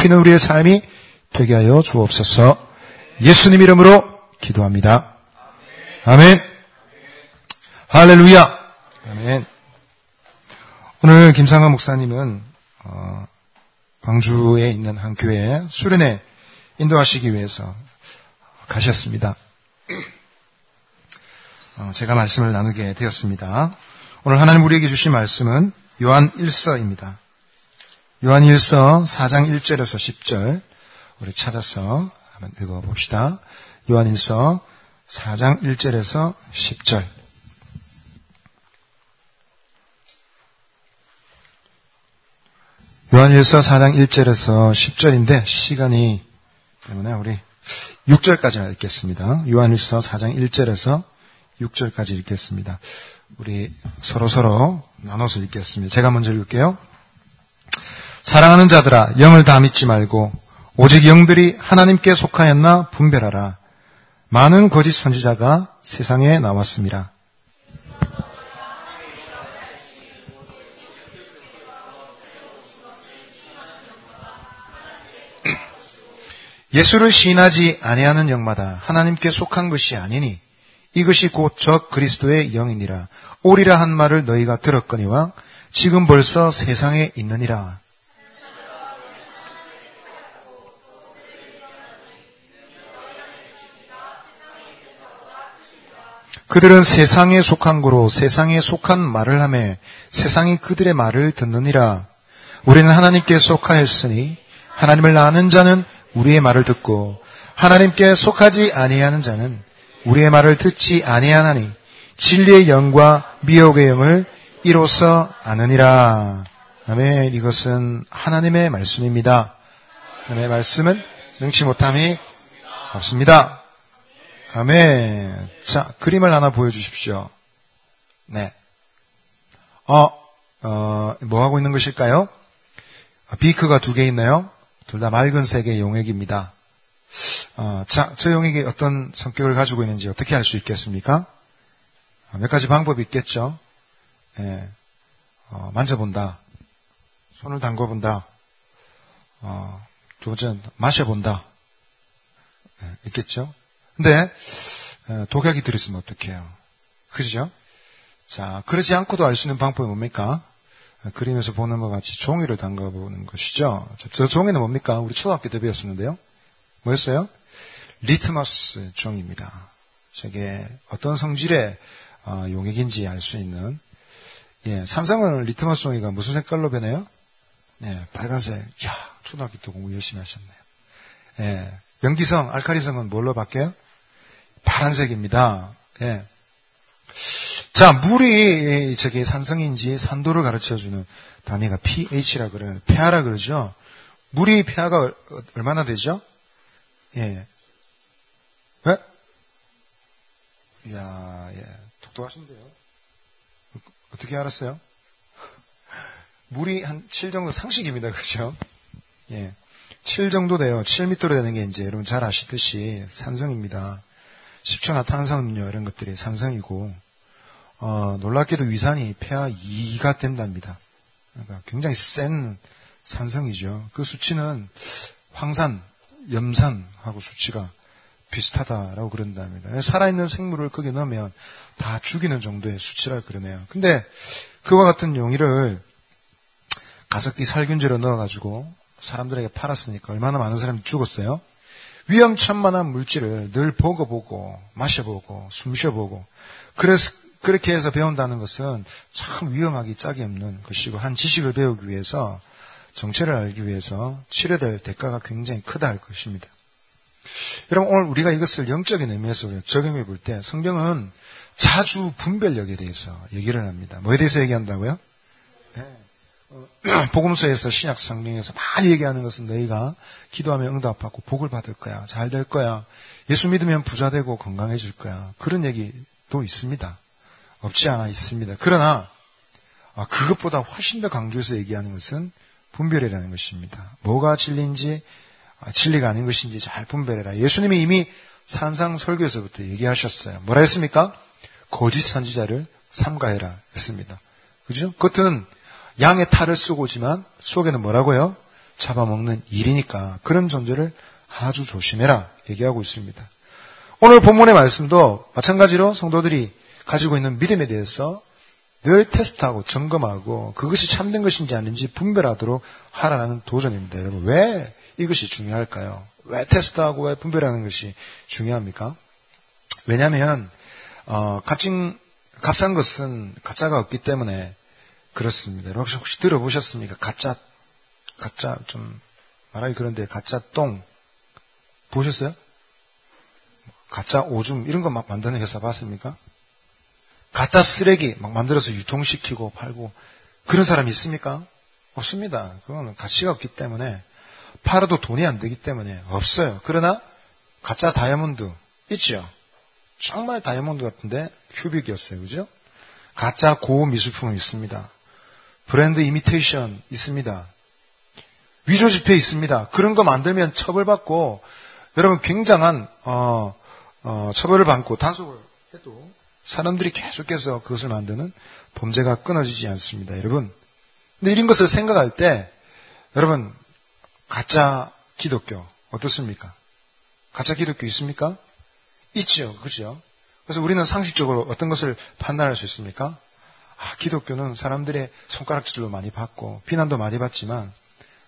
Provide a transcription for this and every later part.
피는 우리의 삶이 되게 하여 주옵소서. 예수님 이름으로 기도합니다. 아멘. 할렐루야. 아멘. 오늘 김상환 목사님은 어, 광주에 있는 한 교회에 수련회 인도하시기 위해서 가셨습니다. 어, 제가 말씀을 나누게 되었습니다. 오늘 하나님 우리에게 주신 말씀은 요한 1서입니다. 요한 1서 4장 1절에서 10절 우리 찾아서 한번 읽어봅시다. 요한 1서 4장 1절에서 10절 요한 1서 4장 1절에서 10절인데 시간이 때문에 우리 6절까지나 읽겠습니다. 요한 1서 4장 1절에서 6절까지 읽겠습니다. 우리 서로 서로 나눠서 읽겠습니다. 제가 먼저 읽을게요. 사랑하는 자들아 영을 다 믿지 말고 오직 영들이 하나님께 속하였나 분별하라. 많은 거짓 선지자가 세상에 나왔습니다. 예수를 시인하지 아니하는 영마다 하나님께 속한 것이 아니니 이것이 곧저 그리스도의 영이니라. 오리라 한 말을 너희가 들었거니와 지금 벌써 세상에 있느니라. 그들은 세상에 속한 거로 세상에 속한 말을 하며 세상이 그들의 말을 듣느니라. 우리는 하나님께 속하였으니 하나님을 아는 자는 우리의 말을 듣고 하나님께 속하지 아니하는 자는 우리의 말을 듣지 아니하나니 진리의 영과 미혹의 영을 이로써 아느니라. 아멘. 이것은 하나님의 말씀입니다. 하나님의 말씀은 능치 못함이 없습니다. 아멘. 자, 그림을 하나 보여주십시오. 네. 어, 어, 뭐 하고 있는 것일까요? 비크가 두 개 있나요? 둘 다 맑은 색의 용액입니다. 어, 자, 저 용액이 어떤 성격을 가지고 있는지 어떻게 알 수 있겠습니까? 어, 몇 가지 방법이 있겠죠. 예, 어, 만져본다. 손을 담궈본다. 어, 두 번째는 마셔본다. 예, 있겠죠. 근데 어, 독약이 들었으면 어떡해요? 그죠? 자, 그러지 않고도 알 수 있는 방법이 뭡니까? 어, 그림에서 보는 것 같이 종이를 담가보는 것이죠. 저 종이는 뭡니까? 우리 초등학교 때 배웠었는데요. 뭐였어요? 리트머스 종입니다. 저게 어떤 성질의 어, 용액인지 알 수 있는 예, 산성은 리트머스 종이가 무슨 색깔로 변해요? 예, 빨간색. 야, 초등학교 때 공부 열심히 하셨네요. 예, 염기성, 알카리성은 뭘로 바뀌어요? 파란색입니다. 예. 자, 물이 저게 산성인지 산도를 가르쳐 주는 단위가 pH라 그래요. 폐하라 그러죠. 물이 폐하가 얼마나 되죠? 예. 예? 이야, 예. 똑똑하신데요. 어떻게 알았어요? 물이 한 7 정도 상식입니다. 그죠? 예. 7 정도 돼요. 7m로 되는 게 이제 여러분 잘 아시듯이 산성입니다. 식초나 탄산음료 이런 것들이 산성이고, 어, 놀랍게도 위산이 폐하 2가 된답니다. 그러니까 굉장히 센 산성이죠. 그 수치는 황산, 염산하고 수치가 비슷하다라고 그런답니다. 살아있는 생물을 거기에 넣으면 다 죽이는 정도의 수치라 그러네요. 근데 그와 같은 용의를 가습기 살균제로 넣어가지고 사람들에게 팔았으니까 얼마나 많은 사람이 죽었어요? 위험천만한 물질을 늘 보고 보고 마셔보고 숨쉬어보고 그래서 그렇게 해서 배운다는 것은 참 위험하기 짝이 없는 것이고 한 지식을 배우기 위해서 정체를 알기 위해서 치료될 대가가 굉장히 크다 할 것입니다. 여러분 오늘 우리가 이것을 영적인 의미에서 적용해 볼 때 성경은 자주 분별력에 대해서 얘기를 합니다. 뭐에 대해서 얘기한다고요? 네. 어, 복음서에서 신약 성경에서 많이 얘기하는 것은 너희가 기도하면 응답받고 복을 받을 거야. 잘 될 거야. 예수 믿으면 부자 되고 건강해질 거야. 그런 얘기도 있습니다. 없지 않아 있습니다. 그러나 아, 그것보다 훨씬 더 강조해서 얘기하는 것은 분별이라는 것입니다. 뭐가 진리인지 아, 진리가 아닌 것인지 잘 분별해라. 예수님이 이미 산상 설교에서부터 얘기하셨어요. 뭐라 했습니까? 거짓 선지자를 삼가해라 했습니다. 그죠? 겉은 양의 탈을 쓰고 오지만 속에는 뭐라고요? 잡아먹는 일이니까 그런 존재를 아주 조심해라 얘기하고 있습니다. 오늘 본문의 말씀도 마찬가지로 성도들이 가지고 있는 믿음에 대해서 늘 테스트하고 점검하고 그것이 참된 것인지 아닌지 분별하도록 하라는 도전입니다. 여러분 왜 이것이 중요할까요? 왜 테스트하고 왜 분별하는 것이 중요합니까? 왜냐하면 어, 값진 값싼 것은 가짜가 없기 때문에 그렇습니다. 혹시 혹시 들어보셨습니까? 가짜 가짜 좀 말하기 그런데 가짜 똥 보셨어요? 가짜 오줌 이런 거 막 만드는 회사 봤습니까? 가짜 쓰레기 막 만들어서 유통시키고 팔고 그런 사람이 있습니까? 없습니다. 그거는 가치가 없기 때문에 팔아도 돈이 안 되기 때문에 없어요. 그러나 가짜 다이아몬드 있죠. 정말 다이아몬드 같은데 큐빅이었어요. 그죠? 가짜 고급 미술품은 있습니다. 브랜드 이미테이션 있습니다. 위조 지폐 있습니다. 그런 거 만들면 처벌받고 여러분 굉장한 어, 어, 처벌을 받고 단속을 해도 사람들이 계속해서 그것을 만드는 범죄가 끊어지지 않습니다. 여러분. 근데 이런 것을 생각할 때 여러분 가짜 기독교 어떻습니까? 가짜 기독교 있습니까? 있죠. 그죠? 그래서 우리는 상식적으로 어떤 것을 판단할 수 있습니까? 아, 기독교는 사람들의 손가락질도 많이 받고 비난도 많이 받지만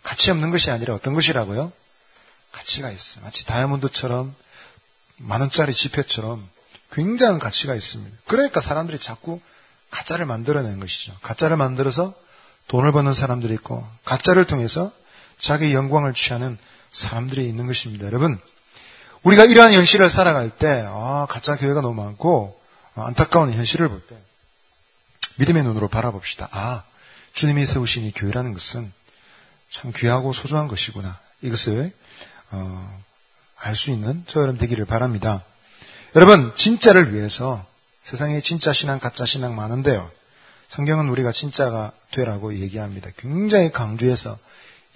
가치 없는 것이 아니라 어떤 것이라고요? 가치가 있어요. 마치 다이아몬드처럼 만 원짜리 지폐처럼 굉장한 가치가 있습니다. 그러니까 사람들이 자꾸 가짜를 만들어내는 것이죠. 가짜를 만들어서 돈을 버는 사람들이 있고 가짜를 통해서 자기 영광을 취하는 사람들이 있는 것입니다. 여러분, 우리가 이러한 현실을 살아갈 때 아, 가짜 교회가 너무 많고 아, 안타까운 현실을 볼 때 믿음의 눈으로 바라봅시다. 아, 주님이 세우신 이 교회라는 것은 참 귀하고 소중한 것이구나. 이것을 어, 알 수 있는 저 여러분 되기를 바랍니다. 여러분 진짜를 위해서 세상에 진짜 신앙, 가짜 신앙 많은데요. 성경은 우리가 진짜가 되라고 얘기합니다. 굉장히 강조해서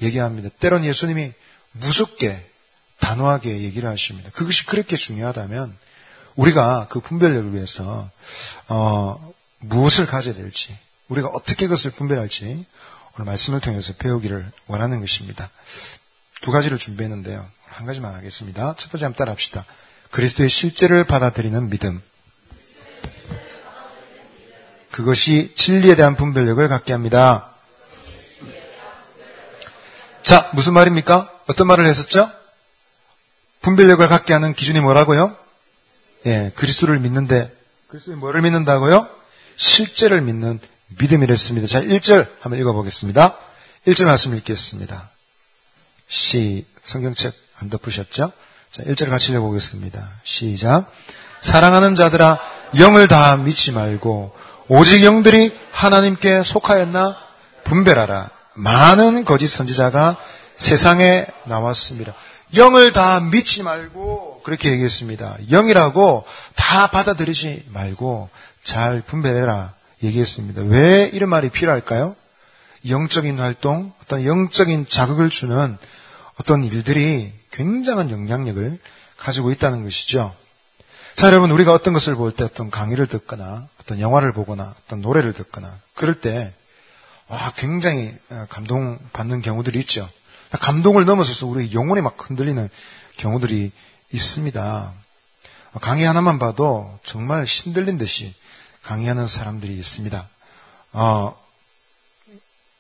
얘기합니다. 때론 예수님이 무섭게 단호하게 얘기를 하십니다. 그것이 그렇게 중요하다면 우리가 그 분별력을 위해서 어, 무엇을 가져야 될지 우리가 어떻게 그것을 분별할지 오늘 말씀을 통해서 배우기를 원하는 것입니다. 두 가지를 준비했는데요. 한 가지만 하겠습니다. 첫 번째 한번 따라합시다. 그리스도의 실제를 받아들이는 믿음. 그것이 진리에 대한 분별력을 갖게 합니다. 자, 무슨 말입니까? 어떤 말을 했었죠? 분별력을 갖게 하는 기준이 뭐라고요? 예, 그리스도를 믿는데 그리스도의 뭐를 믿는다고요? 실제를 믿는 믿음이랬습니다. 자, 1절 한번 읽어보겠습니다. 1절 말씀 읽겠습니다. 시, 성경책 안 덮으셨죠? 자, 1절 같이 읽어보겠습니다. 시작. 사랑하는 자들아, 영을 다 믿지 말고, 오직 영들이 하나님께 속하였나 분별하라. 많은 거짓 선지자가 세상에 나왔습니다. 영을 다 믿지 말고 그렇게 얘기했습니다. 영이라고 다 받아들이지 말고 잘 분별해라 얘기했습니다. 왜 이런 말이 필요할까요? 영적인 활동, 어떤 영적인 자극을 주는 어떤 일들이 굉장한 영향력을 가지고 있다는 것이죠. 자, 여러분, 우리가 어떤 것을 볼 때 어떤 강의를 듣거나 어떤 영화를 보거나 어떤 노래를 듣거나 그럴 때, 와, 굉장히 감동받는 경우들이 있죠. 감동을 넘어서서 우리 영혼이 막 흔들리는 경우들이 있습니다. 강의 하나만 봐도 정말 신들린 듯이 강의하는 사람들이 있습니다. 어,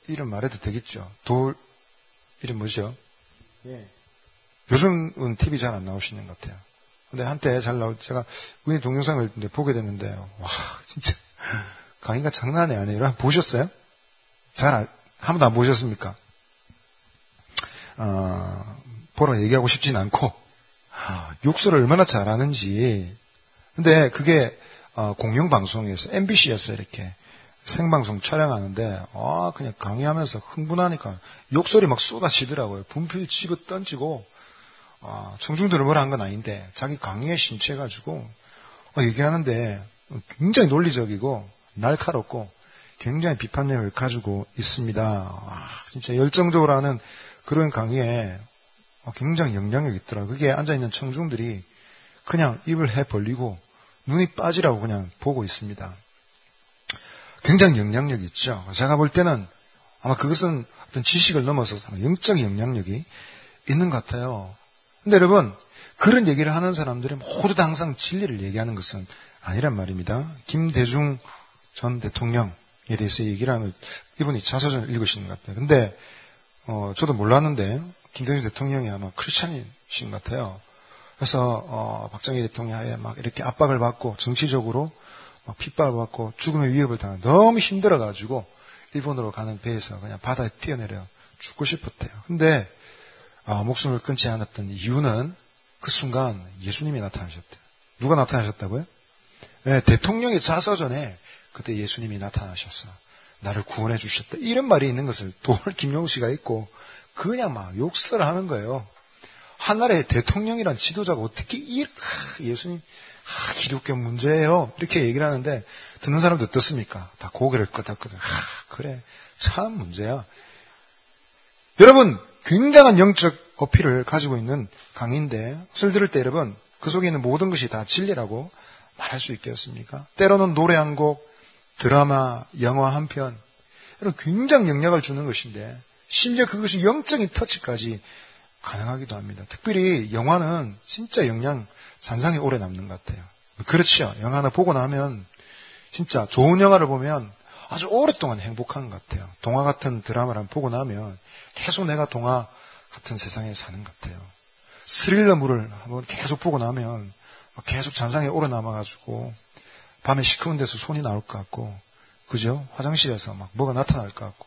이름 말해도 되겠죠. 돌, 이름 뭐죠? 예. 요즘은 TV 잘 안 나오시는 것 같아요. 근데 한때 잘 나올, 제가 우연히 동영상을 보게 됐는데, 와, 진짜, 강의가 장난이 아니에요. 보셨어요? 잘, 한 번도 안 보셨습니까? 어, 보러 얘기하고 싶진 않고 욕설을 얼마나 잘하는지. 근데 그게 어, 공영방송이었어요. MBC였어요. 이렇게 생방송 촬영하는데 아 그냥 강의하면서 흥분하니까 욕설이 막 쏟아지더라고요. 분필 집어 던지고 아, 청중들을 뭐라 한 건 아닌데 자기 강의에 심취해가지고 어, 얘기하는데 굉장히 논리적이고 날카롭고 굉장히 비판력을 가지고 있습니다. 아, 진짜 열정적으로 하는 그런 강의에 굉장히 영향력이 있더라고요. 그게 앉아있는 청중들이 그냥 입을 해 벌리고 눈이 빠지라고 그냥 보고 있습니다. 굉장히 영향력이 있죠. 제가 볼 때는 아마 그것은 어떤 지식을 넘어서 영적인 영향력이 있는 것 같아요. 근데 여러분, 그런 얘기를 하는 사람들이 모두 다 항상 진리를 얘기하는 것은 아니란 말입니다. 김대중 전 대통령에 대해서 얘기를 하면 이분이 자서전을 읽으시는 것 같아요. 근데 어, 저도 몰랐는데 김대중 대통령이 아마 크리스찬이신 것 같아요. 그래서 어, 박정희 대통령에 막 이렇게 압박을 받고 정치적으로 막 핍박을 받고 죽음의 위협을 당해 너무 힘들어 가지고 일본으로 가는 배에서 그냥 바다에 뛰어내려 죽고 싶었대요. 근데 아, 목숨을 끊지 않았던 이유는 그 순간 예수님이 나타나셨대요. 누가 나타나셨다고요? 네, 대통령의 자서전에 그때 예수님이 나타나셨어. 나를 구원해 주셨다. 이런 말이 있는 것을 돌 김용우 씨가 있고 그냥 막 욕설을 하는 거예요. 한나라의 대통령이란 지도자가 어떻게 이 아, 예수님 아, 기독교 문제예요. 이렇게 얘기를 하는데 듣는 사람도 어떻습니까? 다 고개를 끄덕끄덕. 아, 그래 참 문제야. 여러분 굉장한 영적 어필을 가지고 있는 강의인데 술 들을 때 여러분 그 속에 있는 모든 것이 다 진리라고 말할 수 있겠습니까? 때로는 노래 한 곡, 드라마, 영화 한 편, 이런 굉장히 영향을 주는 것인데 심지어 그것이 영적인 터치까지 가능하기도 합니다. 특별히 영화는 진짜 영향 잔상이 오래 남는 것 같아요. 그렇죠. 영화 하나 보고 나면 진짜 좋은 영화를 보면 아주 오랫동안 행복한 것 같아요. 동화 같은 드라마를 보고 나면 계속 내가 동화 같은 세상에 사는 것 같아요. 스릴러물을 한번 계속 보고 나면 계속 잔상에 오래 남아가지고 밤에 시커먼 데서 손이 나올 것 같고 그죠? 화장실에서 막 뭐가 나타날 것 같고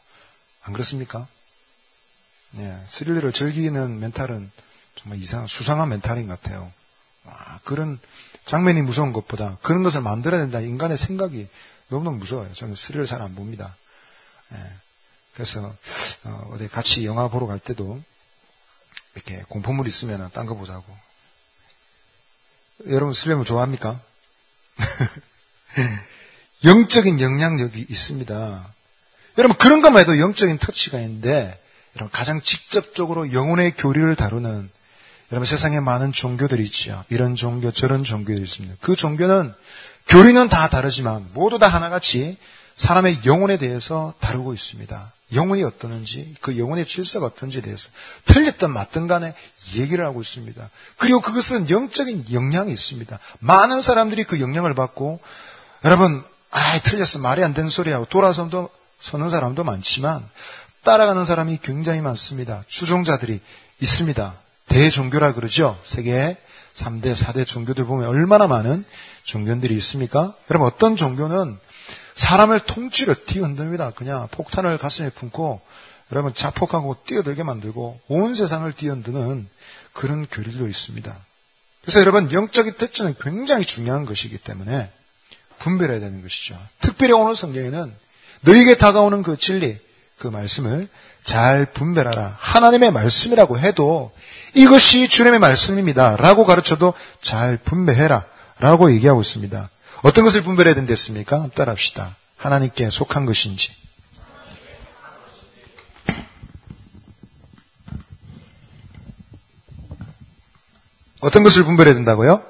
안 그렇습니까? 예, 스릴러를 즐기는 멘탈은 정말 이상 수상한 멘탈인 것 같아요. 와, 그런 장면이 무서운 것보다 그런 것을 만들어야 된다 인간의 생각이 너무너무 무서워요. 저는 스릴을 잘 안 봅니다. 예, 그래서 어, 어디 같이 영화 보러 갈 때도 이렇게 공포물 있으면 딴 거 보자고. 여러분 스릴러 좋아합니까? 영적인 영향력이 있습니다. 여러분 그런 것만 해도 영적인 터치가 있는데 여러분 가장 직접적으로 영혼의 교리를 다루는 여러분 세상에 많은 종교들이 있죠. 이런 종교 저런 종교들이 있습니다. 그 종교는 교리는 다 다르지만 모두 다 하나같이 사람의 영혼에 대해서 다루고 있습니다. 영혼이 어떠는지, 그 영혼의 질서가 어떤지에 대해서 틀렸든 맞든 간에 얘기를 하고 있습니다. 그리고 그것은 영적인 영향이 있습니다. 많은 사람들이 그 영향을 받고, 여러분, 아, 틀렸어. 말이 안 되는 소리하고 돌아서도 서는 사람도 많지만, 따라가는 사람이 굉장히 많습니다. 추종자들이 있습니다. 대종교라 그러죠. 세계 3대, 4대 종교들 보면 얼마나 많은 종교들이 있습니까? 여러분, 어떤 종교는 사람을 통째로 뛰어흔듭니다. 그냥 폭탄을 가슴에 품고 여러분 자폭하고 뛰어들게 만들고 온 세상을 뛰어흔드는 그런 교리도 있습니다. 그래서 여러분 영적인 특징은 굉장히 중요한 것이기 때문에 분별해야 되는 것이죠. 특별히 오늘 성경에는 너에게 다가오는 그 진리, 그 말씀을 잘 분별하라. 하나님의 말씀이라고 해도 이것이 주님의 말씀입니다. 라고 가르쳐도 잘 분별해라. 라고 얘기하고 있습니다. 어떤 것을 분별해야 된댔습니까? 따라합시다. 하나님께 속한 것인지. 어떤 것을 분별해야 된다고요?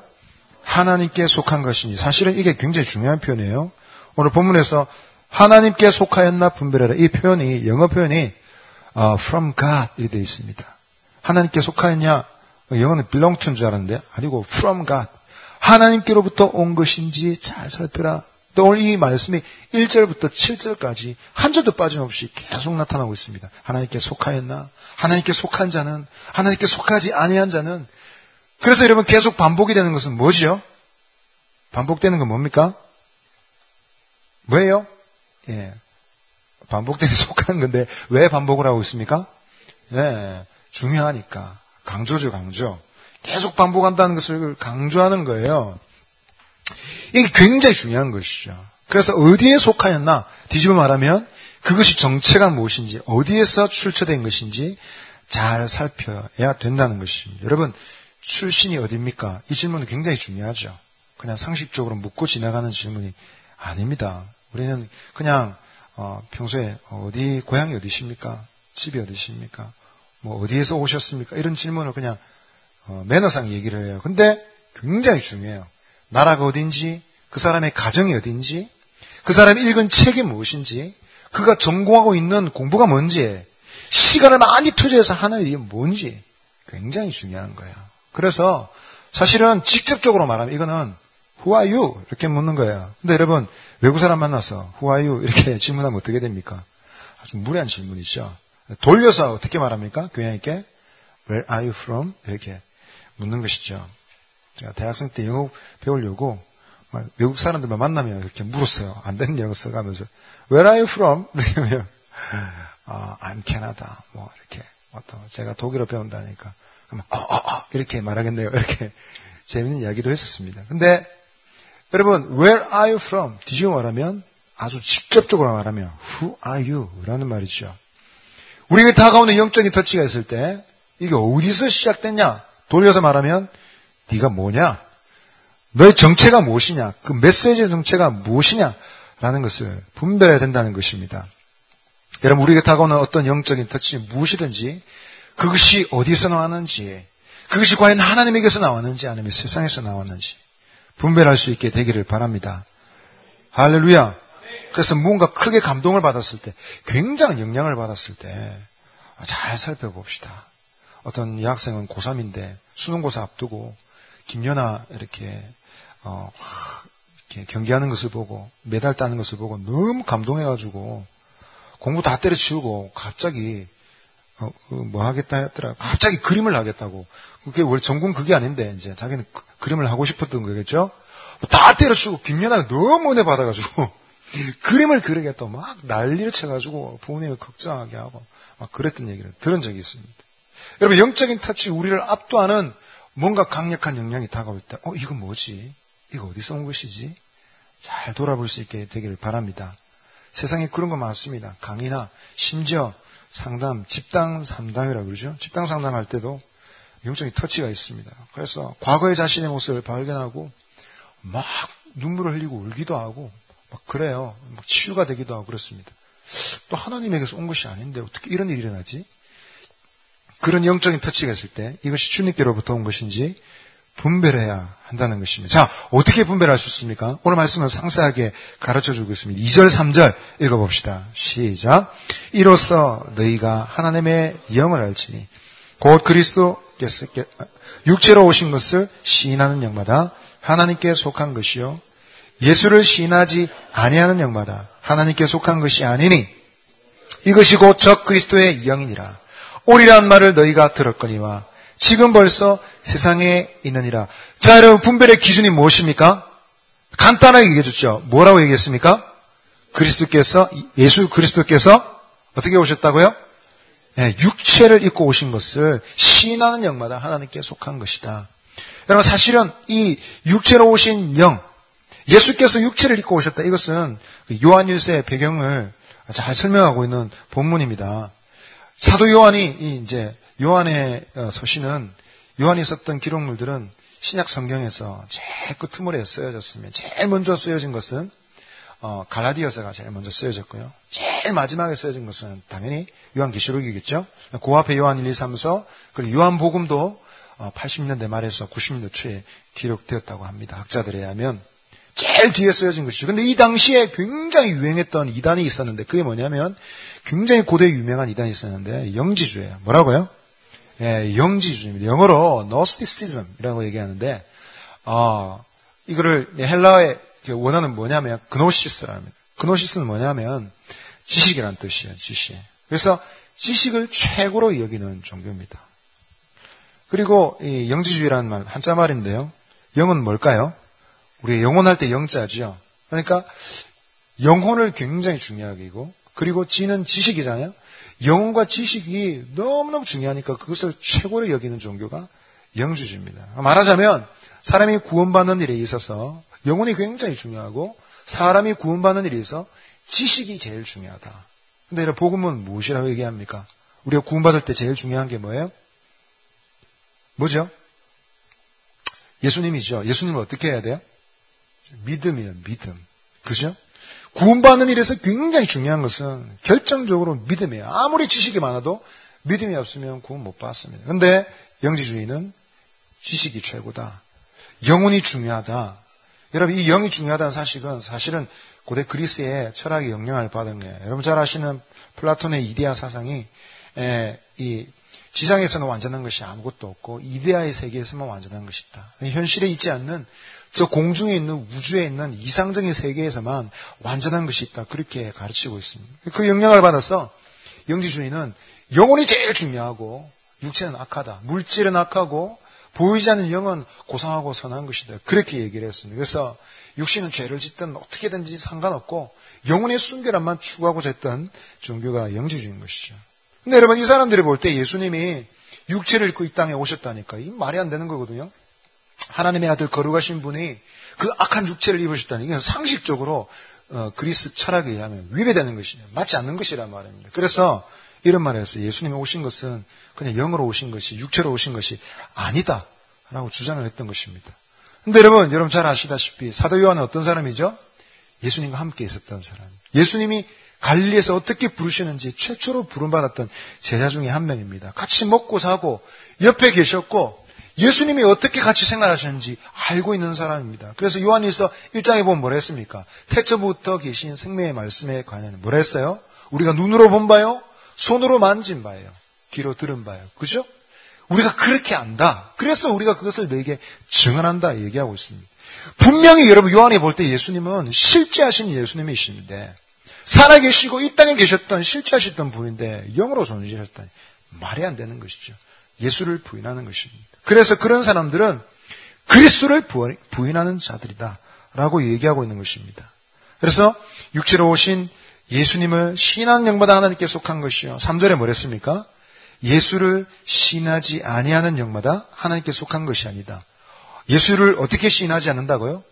하나님께 속한 것인지. 사실은 이게 굉장히 중요한 표현이에요. 오늘 본문에서 하나님께 속하였나 분별해라. 이 표현이, 영어 표현이 uh, from God 이렇게 되어 있습니다. 하나님께 속하였냐? 영어는 belong to인 줄 알았는데 아니고 from God. 하나님께로부터 온 것인지 잘 살펴라. 또 오늘 이 말씀이 1절부터 7절까지 한 절도 빠짐없이 계속 나타나고 있습니다. 하나님께 속하였나? 하나님께 속한 자는 하나님께 속하지 아니한 자는 그래서 여러분 계속 반복이 되는 것은 뭐지요? 반복되는 건 뭡니까? 뭐예요? 예. 반복되는 속하는 건데 왜 반복을 하고 있습니까? 네. 중요하니까. 강조죠, 강조. 계속 반복한다는 것을 강조하는 거예요. 이게 굉장히 중요한 것이죠. 그래서 어디에 속하였나 뒤집어 말하면 그것이 정체가 무엇인지 어디에서 출처된 것인지 잘 살펴야 된다는 것입니다. 여러분 출신이 어디입니까? 이 질문은 굉장히 중요하죠. 그냥 상식적으로 묻고 지나가는 질문이 아닙니다. 우리는 그냥 어, 평소에 어디 고향이 어디십니까? 집이 어디십니까? 뭐 어디에서 오셨습니까? 이런 질문을 그냥 어, 매너상 얘기를 해요. 근데 굉장히 중요해요. 나라가 어딘지, 그 사람의 가정이 어딘지, 그 사람이 읽은 책이 무엇인지, 그가 전공하고 있는 공부가 뭔지, 시간을 많이 투자해서 하는 일이 뭔지 굉장히 중요한 거예요. 그래서 사실은 직접적으로 말하면 이거는 Who are you? 이렇게 묻는 거예요. 근데 여러분 외국 사람 만나서 you? 이렇게 질문하면 어떻게 됩니까? 아주 무례한 질문이죠. 돌려서 어떻게 말합니까? 교양 있게 Where are you from? 이렇게 묻는 것이죠. 제가 대학생 때 영어 배우려고 외국 사람들만 만나면 이렇게 물었어요. 안 되는 영어 써가면서 Where are you from? 하면 어, I'm Canada. 뭐 이렇게 어떤 제가 독일어 배운다니까 그러면 어, 어, 어, 이렇게 말하겠네요. 이렇게 재밌는 이야기도 했었습니다. 근데 여러분 Where are you from? 뒤집어 말하면 아주 직접적으로 말하면 Who are you? 라는 말이죠. 우리에게 다가오는 영적인 터치가 있을 때 이게 어디서 시작됐냐? 돌려서 말하면 네가 뭐냐? 너의 정체가 무엇이냐? 그 메시지의 정체가 무엇이냐? 라는 것을 분별해야 된다는 것입니다. 여러분 우리에게 다가오는 어떤 영적인 터치 무엇이든지 그것이 어디서 나왔는지 그것이 과연 하나님에게서 나왔는지 아니면 세상에서 나왔는지 분별할 수 있게 되기를 바랍니다. 할렐루야. 그래서 뭔가 크게 감동을 받았을 때 굉장한 영향을 받았을 때 잘 살펴봅시다. 어떤 여학생은 고3인데 수능고사 앞두고 김연아 이렇게 어, 이렇게 경기하는 것을 보고 메달 따는 것을 보고 너무 감동해가지고 공부 다 때려치우고 갑자기 어, 그뭐 하겠다 했더라. 갑자기 그림을 하겠다고. 그게 원래 전공 그게 아닌데 이제 자기는 그, 림을 하고 싶었던 거겠죠. 다 때려치우고 김연아가 너무 은혜 받아가지고 그림을 그리겠다고 막 난리를 쳐가지고 부모님을 걱정하게 하고 막 그랬던 얘기를 들은 적이 있습니다. 여러분 영적인 터치 우리를 압도하는 뭔가 강력한 영향이 다가올 때, 어 이거 뭐지? 이거 어디서 온 것이지? 잘 돌아볼 수 있게 되기를 바랍니다. 세상에 그런 거 많습니다. 강의나 심지어 상담, 집단 상담이라고 그러죠. 집단 상담할 때도 영적인 터치가 있습니다. 그래서 과거의 자신의 모습을 발견하고 막 눈물을 흘리고 울기도 하고 막 그래요. 막 치유가 되기도 하고 그렇습니다. 또 하나님에게서 온 것이 아닌데 어떻게 이런 일이 일어나지? 그런 영적인 터치가 있을 때 이것이 주님께로부터 온 것인지 분별해야 한다는 것입니다. 자, 어떻게 분별할 수 있습니까? 오늘 말씀을 상세하게 가르쳐 주고 있습니다. 2절, 3절 읽어봅시다. 시작. 이로써 너희가 하나님의 영을 알지니 곧 그리스도께서 육체로 오신 것을 시인하는 영마다 하나님께 속한 것이요 예수를 시인하지 아니하는 영마다 하나님께 속한 것이 아니니 이것이 곧 적 그리스도의 영이니라. 오리란 말을 너희가 들었거니와 지금 벌써 세상에 있느니라. 자, 여러분, 분별의 기준이 무엇입니까? 간단하게 얘기해 줬죠. 뭐라고 얘기했습니까? 그리스도께서, 예수 그리스도께서 어떻게 오셨다고요? 네, 육체를 입고 오신 것을 신하는 영마다 하나님께 속한 것이다. 여러분, 사실은 이 육체로 오신 영, 예수께서 육체를 입고 오셨다. 이것은 요한일서의 배경을 잘 설명하고 있는 본문입니다. 사도 요한이 이제 요한의 어, 서신은 요한이 썼던 기록물들은 신약 성경에서 제일 끝트물에 쓰여졌으면 제일 먼저 쓰여진 것은 어, 갈라디아서가 제일 먼저 쓰여졌고요. 제일 마지막에 쓰여진 것은 당연히 요한계시록이겠죠. 그 앞에 요한 1, 2, 3서 그리고 요한복음도 80년대 어, 말에서 90년대 초에 기록되었다고 합니다. 학자들에 의하면 제일 뒤에 쓰여진 것이죠. 근데 이 당시에 굉장히 유행했던 이단이 있었는데 그게 뭐냐면 굉장히 고대 유명한 이단이 있었는데 영지주예요. 뭐라고요? 예, 영지주입니다. 영어로 노스티시즘이라고 얘기하는데 어, 이거를 헬라어에 원하는 뭐냐면 그노시스랍니다. 그노시스는 뭐냐면 지식이란 뜻이에요. 지식. 그래서 지식을 최고로 여기는 종교입니다. 그리고 이 영지주의라는 말 한자 말인데요. 영은 뭘까요? 우리가 영혼할 때 영자죠. 그러니까 영혼을 굉장히 중요하게 이고 그리고 지는 지식이잖아요. 영혼과 지식이 너무너무 중요하니까 그것을 최고로 여기는 종교가 영주주입니다. 말하자면 사람이 구원받는 일에 있어서 영혼이 굉장히 중요하고 사람이 구원받는 일에 있어서 지식이 제일 중요하다. 근데 이런 복음은 무엇이라고 얘기합니까? 우리가 구원받을 때 제일 중요한 게 뭐예요? 뭐죠? 예수님이죠. 예수님을 어떻게 해야 돼요? 믿음이에요, 믿음. 그죠? 구원받는 일에서 굉장히 중요한 것은 결정적으로 믿음이에요. 아무리 지식이 많아도 믿음이 없으면 구원 못 받습니다. 근데 영지주의는 지식이 최고다. 영혼이 중요하다. 여러분, 이 영이 중요하다는 사실은 사실은 고대 그리스의 철학의 영향을 받은 거예요. 여러분 잘 아시는 플라톤의 이데아 사상이 에, 이 지상에서는 완전한 것이 아무것도 없고 이데아의 세계에서만 완전한 것이 있다. 현실에 있지 않는 저 공중에 있는 우주에 있는 이상적인 세계에서만 완전한 것이 있다. 그렇게 가르치고 있습니다. 그 영향을 받아서 영지주의는 영혼이 제일 중요하고 육체는 악하다. 물질은 악하고 보이지 않는 영은 고상하고 선한 것이다. 그렇게 얘기를 했습니다. 그래서 육신은 죄를 짓든 어떻게든지 상관없고 영혼의 순결함만 추구하고자 했던 종교가 영지주의인 것이죠. 근데 여러분 이 사람들이 볼 때 예수님이 육체를 입고 이 땅에 오셨다니까 이 말이 안 되는 거거든요. 하나님의 아들 거룩하신 분이 그 악한 육체를 입으셨다니 이건 상식적으로 어, 그리스 철학에 의하면 위배되는 것이냐 맞지 않는 것이란 말입니다. 그래서 이런 했어요. 예수님이 오신 것은 그냥 영으로 오신 것이 육체로 오신 것이 아니다라고 주장을 했던 것입니다. 근데 여러분 여러분 잘 아시다시피 사도 요한은 어떤 사람이죠? 예수님과 함께 있었던 사람. 예수님이 갈릴리에서 어떻게 부르시는지 최초로 부름받았던 제자 중에 한 명입니다. 같이 먹고 사고 옆에 계셨고 예수님이 어떻게 같이 생활하셨는지 알고 있는 사람입니다. 그래서 요한일서 1장에 보면 뭐라 했습니까? 태초부터 계신 생명의 말씀에 관한 뭐라 했어요? 우리가 눈으로 본 바요, 손으로 만진 바예요. 귀로 들은 바예요. 그죠? 우리가 그렇게 안다. 그래서 우리가 그것을 너에게 증언한다 얘기하고 있습니다. 분명히 여러분 요한이 볼 때 예수님은 실제하신 예수님이신데 살아계시고 이 땅에 계셨던 실체하셨던 분인데 영으로 존재하셨다니 말이 안 되는 것이죠. 예수를 부인하는 것입니다. 그래서 그런 사람들은 그리스도를 부인하는 자들이다라고 얘기하고 있는 것입니다. 그래서 육체로 오신 예수님을 신한 영마다 하나님께 속한 것이요. 3절에 뭐랬습니까? 예수를 신하지 아니하는 영마다 하나님께 속한 것이 아니다. 예수를 어떻게 신하지 않는다고요?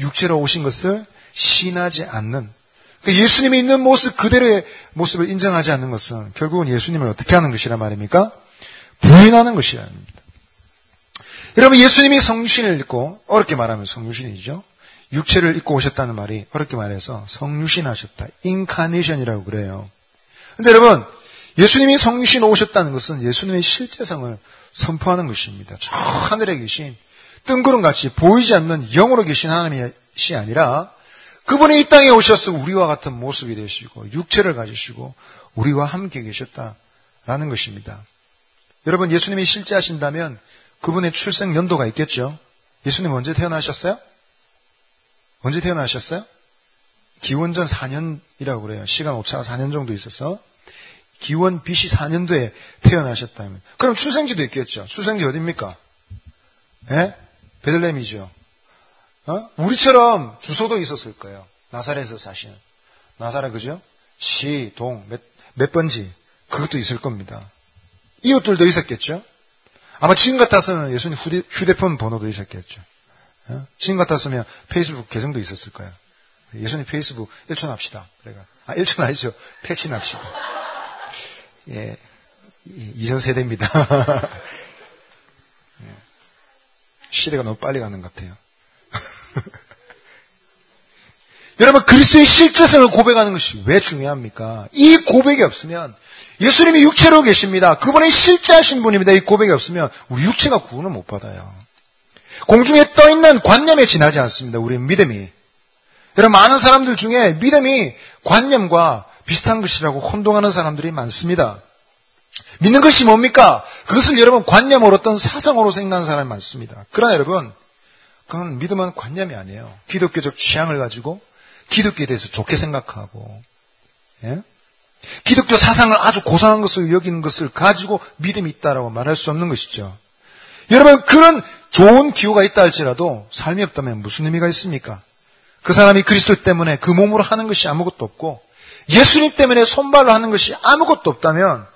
육체로 오신 것을 신하지 않는 그러니까 예수님이 있는 모습 그대로의 모습을 인정하지 않는 것은 결국은 예수님을 어떻게 하는 것이란 말입니까? 부인하는 것이라는 겁니다. 여러분 예수님이 성유신을 입고 어렵게 말하면 성유신이죠. 육체를 입고 오셨다는 말이 어렵게 말해서 성유신하셨다. 인카네이션이라고 그래요. 근데 여러분 예수님이 성유신 오셨다는 것은 예수님의 실제성을 선포하는 것입니다. 저 하늘에 계신 뜬구름같이 보이지 않는 영으로 계신 하나님이 아니라 그분이 이 땅에 오셔서 우리와 같은 모습이 되시고 육체를 가지시고 우리와 함께 계셨다라는 것입니다. 여러분 예수님이 실제 하신다면 그분의 출생 연도가 있겠죠. 예수님 언제 태어나셨어요? 언제 태어나셨어요? 기원전 4년이라고 그래요. 시간 오차가 4년 정도 있어서 기원 BC 4년도에 태어나셨다면 그럼 출생지도 있겠죠. 출생지 어디입니까? 예? 베들레헴이죠. 어? 우리처럼 주소도 있었을 거예요. 나사렛에서 사시는. 나사렛 그죠? 시, 동, 몇, 몇 번지. 그것도 있을 겁니다. 이웃들도 있었겠죠? 아마 지금 같았으면 예수님 휴대, 폰 번호도 있었겠죠. 어? 지금 같았으면 페이스북 계정도 있었을 거예요. 예수님 페이스북 1촌 합시다. 그래가. 아, 1촌 아니죠. 패친합시다. 예. 이전 세대입니다. 예. 시대가 너무 빨리 가는 것 같아요. 여러분 그리스도의 실제성을 고백하는 것이 왜 중요합니까? 이 고백이 없으면 예수님이 육체로 계십니다. 그분의 실제하신 분입니다. 이 고백이 없으면 우리 육체가 구원을 못 받아요. 공중에 떠 있는 관념에 지나지 않습니다. 우리 믿음이. 여러분 많은 사람들 중에 믿음이 관념과 비슷한 것이라고 혼동하는 사람들이 많습니다. 믿는 것이 뭡니까? 그것을 여러분 관념으로 어떤 사상으로 생각하는 사람이 많습니다. 그러나 여러분 그건 믿음은 관념이 아니에요. 기독교적 취향을 가지고 기독교에 대해서 좋게 생각하고 예? 기독교 사상을 아주 고상한 것을 여기는 것을 가지고 믿음이 있다라고 말할 수 없는 것이죠. 여러분 그런 좋은 기호가 있다 할지라도 삶이 없다면 무슨 의미가 있습니까? 그 사람이 그리스도 때문에 그 몸으로 하는 것이 아무것도 없고 예수님 때문에 손발로 하는 것이 아무것도 없다면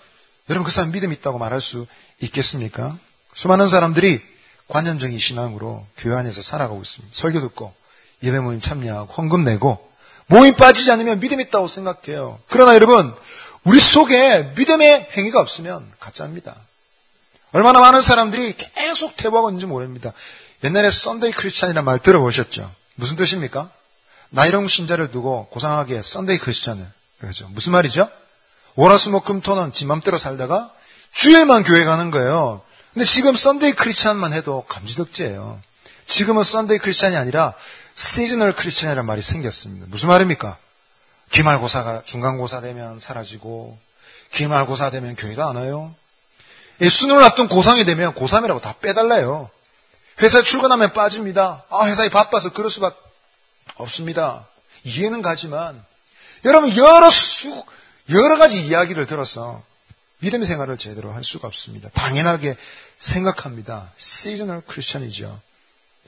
여러분 그 사람 믿음이 있다고 말할 수 있겠습니까? 수많은 사람들이 관념적인 신앙으로 교회 안에서 살아가고 있습니다. 설교 듣고 예배 모임 참여하고 헌금 내고 모임 빠지지 않으면 믿음 있다고 생각해요. 그러나 여러분 우리 속에 믿음의 행위가 없으면 가짜입니다. 얼마나 많은 사람들이 계속 태보하고 있는지 모릅니다. 옛날에 Sunday Christian이라는 말 들어보셨죠? 무슨 뜻입니까? 나이롱 신자를 두고 고상하게 Sunday Christian을 그죠? 무슨 말이죠? 월화수목금 토는 지 맘대로 살다가 주일만 교회 가는 거예요. 근데 지금 Sunday Christian만 해도 감지덕지예요. 지금은 Sunday Christian이 아니라 seasonal Christian이라는 말이 생겼습니다. 무슨 말입니까? 기말고사가 중간고사 되면 사라지고 기말고사 되면 교회도 안 와요. 예, 수능을 앞둔 고3이 되면 고3이라고 다 빼달라요. 회사에 출근하면 빠집니다. 아, 회사에 바빠서 그럴 수밖에 없습니다. 이해는 가지만, 여러분, 여러 수, 여러 가지 이야기를 들어서 믿음의 생활을 제대로 할 수가 없습니다. 당연하게 생각합니다. 시즈널 크리스천이죠.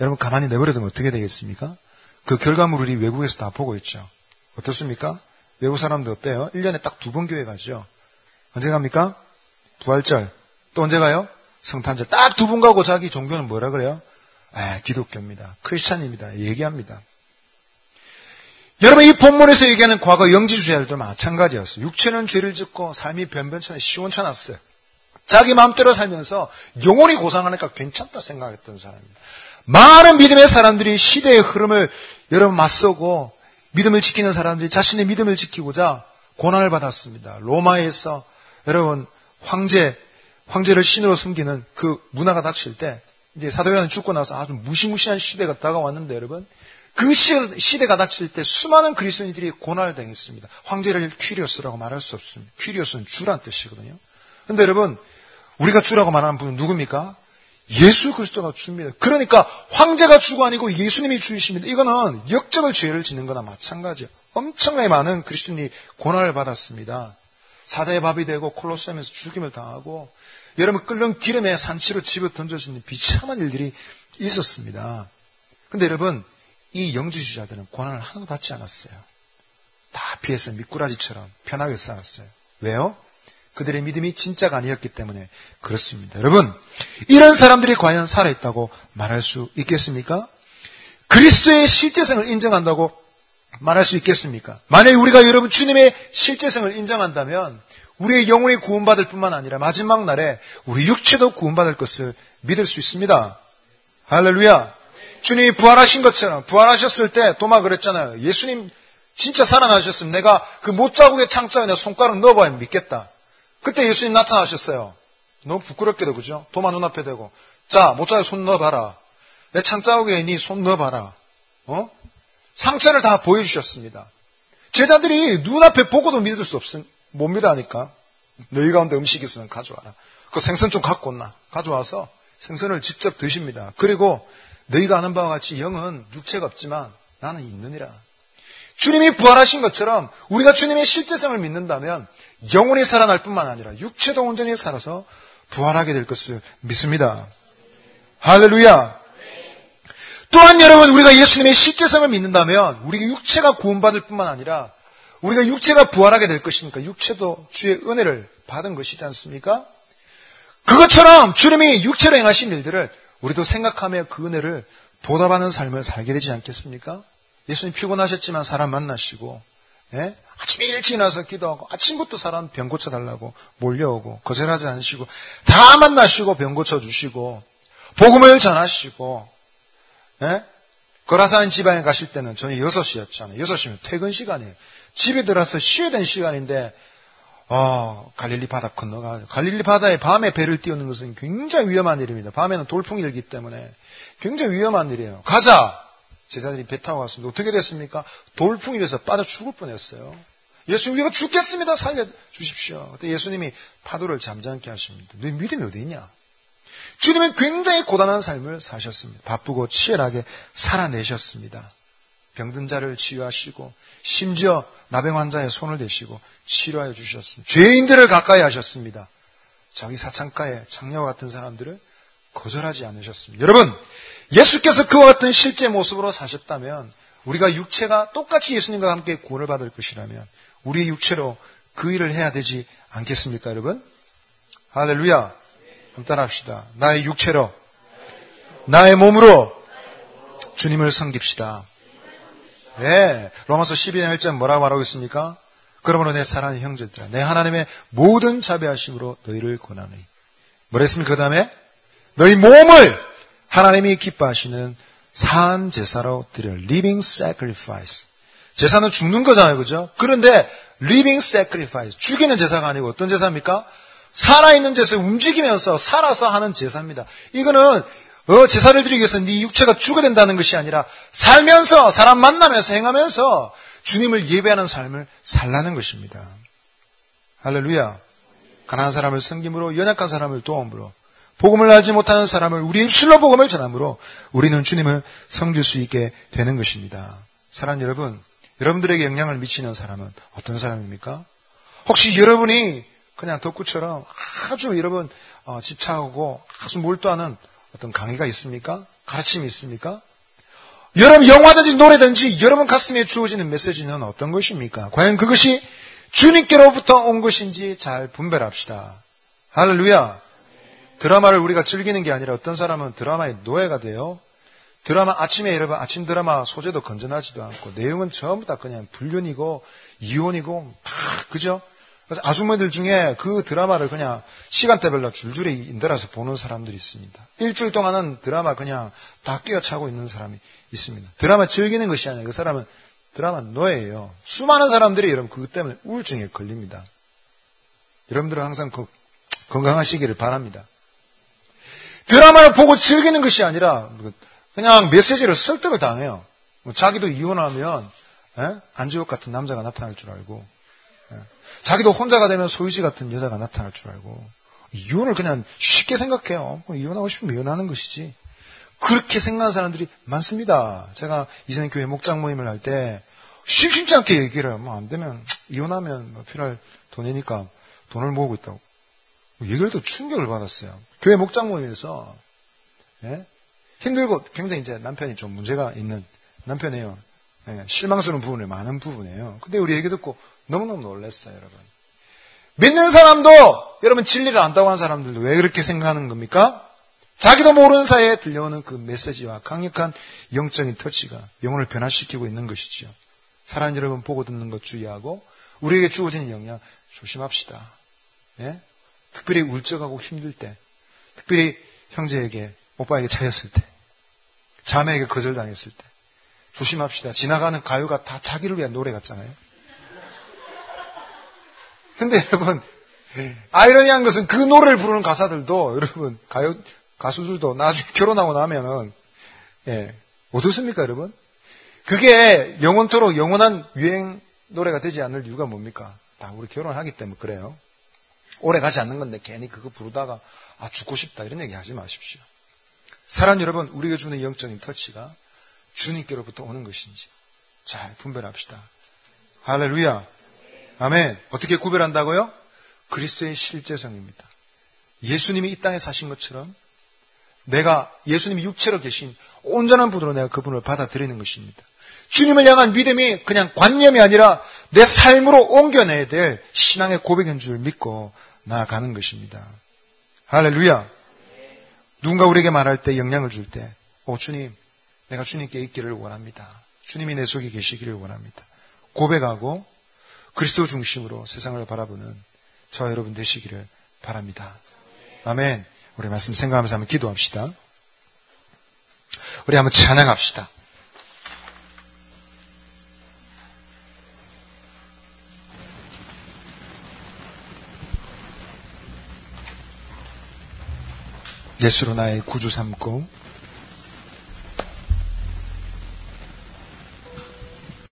여러분, 가만히 내버려두면 어떻게 되겠습니까? 그 결과물을 이 외국에서 다 보고 있죠. 어떻습니까? 외국 사람들 어때요? 1년에 딱 두 번 교회 가죠. 언제 갑니까? 부활절. 또 언제 가요? 성탄절. 딱 두 번 가고 자기 종교는 뭐라 그래요? 아, 기독교입니다. 크리스찬입니다. 얘기합니다. 여러분 이 본문에서 얘기하는 과거 영지주의자들도 마찬가지였어요. 육체는 죄를 짓고 삶이 변변찮아 시원찮았어요. 자기 마음대로 살면서 영원히 고상하니까 괜찮다 생각했던 사람입니다. 많은 믿음의 사람들이 시대의 흐름을 여러분 맞서고 믿음을 지키는 사람들이 자신의 믿음을 지키고자 고난을 받았습니다. 로마에서 여러분 황제 황제를 신으로 섬기는 그 문화가 닥칠 때 이제 사도요한이 죽고 나서 아주 무시무시한 시대가 다가왔는데 여러분 그 시대가 닥칠 때 수많은 그리스도인들이 고난을 당했습니다. 황제를 퀴리오스라고 말할 수 없습니다. 퀴리오스는 주란 뜻이거든요. 근데 여러분 우리가 주라고 말하는 분은 누굽니까? 예수 그리스도가 주입니다. 그러니까 황제가 주가 아니고 예수님이 주이십니다. 이거는 역적을 죄를 짓는 거나 마찬가지예요. 엄청나게 많은 그리스도인이 고난을 받았습니다. 사자의 밥이 되고 콜로세움에서 죽임을 당하고 여러분 끓는 기름에 산치로 집에 던져지는 비참한 일들이 있었습니다. 근데 여러분 이 영주주자들은 고난을 하나도 받지 않았어요. 다 피해서 미꾸라지처럼 편하게 살았어요. 왜요? 그들의 믿음이 진짜가 아니었기 때문에 그렇습니다. 여러분, 이런 사람들이 과연 살아있다고 말할 수 있겠습니까? 그리스도의 실제성을 인정한다고 말할 수 있겠습니까? 만약 우리가 여러분 주님의 실제성을 인정한다면 우리의 영혼이 구원받을 뿐만 아니라 마지막 날에 우리 육체도 구원받을 것을 믿을 수 있습니다. 할렐루야. 주님이 부활하신 것처럼 부활하셨을 때 도마 그랬잖아요. 예수님 진짜 살아나셨으면 내가 그 못자국의 창자에 내 손가락 넣어봐야 믿겠다. 그때 예수님 나타나셨어요. 너무 부끄럽게도 그죠? 도마 눈앞에 대고 자 못자에 손 넣어봐라. 내 창자국에 네손 넣어봐라. 어? 상처를 다 보여주셨습니다. 제자들이 눈앞에 보고도 믿을 수 없음, 못 믿으니까 너희 가운데 음식이 있으면 가져와라. 그 생선 좀 갖고 온나. 가져와서 생선을 직접 드십니다. 그리고 너희가 아는 바와 같이 영은 육체가 없지만 나는 있느니라. 주님이 부활하신 것처럼 우리가 주님의 실제성을 믿는다면 영혼이 살아날 뿐만 아니라 육체도 온전히 살아서 부활하게 될 것을 믿습니다. 할렐루야. 또한 여러분 우리가 예수님의 실제성을 믿는다면 우리가 육체가 구원받을 뿐만 아니라 우리가 육체가 부활하게 될 것이니까 육체도 주의 은혜를 받은 것이지 않습니까? 그것처럼 주님이 육체로 행하신 일들을 우리도 생각하며 그 은혜를 보답하는 삶을 살게 되지 않겠습니까? 예수님 피곤하셨지만 사람 만나시고 예? 아침에 일찍 나서 기도하고 아침부터 사람 병 고쳐달라고 몰려오고 거절하지 않으시고 다 만나시고 병 고쳐주시고 복음을 전하시고 예? 거라산 지방에 가실 때는 저희 6시였잖아요. 6시면 퇴근 시간이에요. 집에 들어서 쉬어야 되는 시간인데 어, 갈릴리 바다 건너가 갈릴리 바다에 밤에 배를 띄우는 것은 굉장히 위험한 일입니다. 밤에는 돌풍이 일기 때문에 굉장히 위험한 일이에요. 가자! 제자들이 배 타고 갔습니다. 어떻게 됐습니까? 돌풍이 일어서 빠져 죽을 뻔했어요. 예수님 우리가 죽겠습니다. 살려 주십시오. 그때 예수님이 파도를 잠잠케 하십니다. 너희 믿음이 어디 있냐? 주님은 굉장히 고단한 삶을 사셨습니다. 바쁘고 치열하게 살아내셨습니다. 병든 자를 치유하시고 심지어 나병 환자의 손을 대시고 치료하여 주셨습니다. 죄인들을 가까이 하셨습니다. 자기 사창가에 장녀와 같은 사람들을 거절하지 않으셨습니다. 여러분, 예수께서 그와 같은 실제 모습으로 사셨다면 우리가 육체가 똑같이 예수님과 함께 구원을 받을 것이라면 우리의 육체로 그 일을 해야 되지 않겠습니까, 여러분? 할렐루야. 한번 따라합시다. 나의 육체로, 나의 몸으로 주님을 섬깁시다. 네. 로마서 12장 1절 뭐라고 말하고 있습니까? 그러므로 내 사랑하는 형제들아, 내 하나님의 모든 자비하심으로 너희를 권하노니. 뭐랬습니까? 그 다음에 너희 몸을 하나님이 기뻐하시는 산 제사로 드려. living sacrifice. 제사는 죽는 거잖아요. 그죠? 그런데 living sacrifice. 죽이는 제사가 아니고 어떤 제사입니까? 살아있는 제사, 움직이면서 살아서 하는 제사입니다. 이거는 어, 제사를 드리기 위해서 네 육체가 죽어야 된다는 것이 아니라 살면서 사람 만나면서 행하면서 주님을 예배하는 삶을 살라는 것입니다. 할렐루야. 가난한 사람을 섬김으로 연약한 사람을 도움으로 복음을 알지 못하는 사람을 우리 입술로 복음을 전함으로 우리는 주님을 섬길 수 있게 되는 것입니다. 사랑 여러분, 여러분들에게 영향을 미치는 사람은 어떤 사람입니까? 혹시 여러분이 그냥 덕구처럼 아주 여러분 어, 집착하고 아주 몰두하는 어떤 강의가 있습니까? 가르침이 있습니까? 여러분 영화든지 노래든지 여러분 가슴에 주어지는 메시지는 어떤 것입니까? 과연 그것이 주님께로부터 온 것인지 잘 분별합시다. 할렐루야. 드라마를 우리가 즐기는 게 아니라 어떤 사람은 드라마의 노예가 돼요. 드라마 아침에 여러분 아침 드라마 소재도 건전하지도 않고 내용은 전부 다 그냥 불륜이고 이혼이고 다 그죠? 그래서 아주머니들 중에 그 드라마를 그냥 시간대별로 줄줄이 인들어서 보는 사람들이 있습니다. 일주일 동안은 드라마 그냥 다 끼어차고 있는 사람이 있습니다. 드라마 즐기는 것이 아니라 그 사람은 드라마 노예예요. 수많은 사람들이 여러분 그것 때문에 우울증에 걸립니다. 여러분들은 항상 그 건강하시기를 바랍니다. 드라마를 보고 즐기는 것이 아니라 그냥 메시지를 설득을 당해요. 뭐 자기도 이혼하면 에? 안지옥 같은 남자가 나타날 줄 알고 자기도 혼자가 되면 소유지 같은 여자가 나타날 줄 알고 이혼을 그냥 쉽게 생각해요. 뭐 이혼하고 싶으면 이혼하는 것이지. 그렇게 생각하는 사람들이 많습니다. 제가 이전에 교회 목장 모임을 할 때 심심치 않게 얘기를 해요. 뭐 안 되면 이혼하면 뭐 필요할 돈이니까 돈을 모으고 있다고. 뭐 얘기를 또 충격을 받았어요. 교회 목장 모임에서 예? 힘들고 굉장히 이제 남편이 좀 문제가 있는 남편이에요. 예, 실망스러운 부분이 많은 부분이에요. 근데 우리 얘기 듣고 너무너무 놀랐어요, 여러분. 믿는 사람도 여러분 진리를 안다고 하는 사람들도 왜 그렇게 생각하는 겁니까? 자기도 모르는 사이에 들려오는 그 메시지와 강력한 영적인 터치가 영혼을 변화시키고 있는 것이지요. 사랑하는 여러분 보고 듣는 것 주의하고 우리에게 주어진 영향 조심합시다. 예? 특별히 울적하고 힘들 때, 특별히 형제에게, 오빠에게 차였을 때, 자매에게 거절당했을 때, 조심합시다. 지나가는 가요가 다 자기를 위한 노래 같잖아요. 근데 여러분, 아이러니한 것은 그 노래를 부르는 가사들도 여러분, 가요, 가수들도 나중에 결혼하고 나면은, 예, 어떻습니까, 여러분? 그게 영원토록 영원한 유행 노래가 되지 않을 이유가 뭡니까? 다 우리 결혼을 하기 때문에 그래요. 오래 가지 않는 건데 괜히 그거 부르다가 아 죽고 싶다 이런 얘기 하지 마십시오. 사랑 여러분, 우리가 주는 영적인 터치가 주님께로부터 오는 것인지 잘 분별합시다. 할렐루야. 아멘. 어떻게 구별한다고요? 그리스도의 실제성입니다. 예수님이 이 땅에 사신 것처럼 내가 예수님이 육체로 계신 온전한 분으로 내가 그분을 받아들이는 것입니다. 주님을 향한 믿음이 그냥 관념이 아니라 내 삶으로 옮겨내야 될 신앙의 고백인 줄 믿고 나아가는 것입니다. 할렐루야. 누군가 우리에게 말할 때 영향을 줄 때, 오, 주님, 내가 주님께 있기를 원합니다. 주님이 내 속에 계시기를 원합니다. 고백하고 그리스도 중심으로 세상을 바라보는 저 여러분 되시기를 바랍니다. 아멘. 우리 말씀 생각하면서 한번 기도합시다. 우리 한번 찬양합시다. 예수로 나의 구주 삼고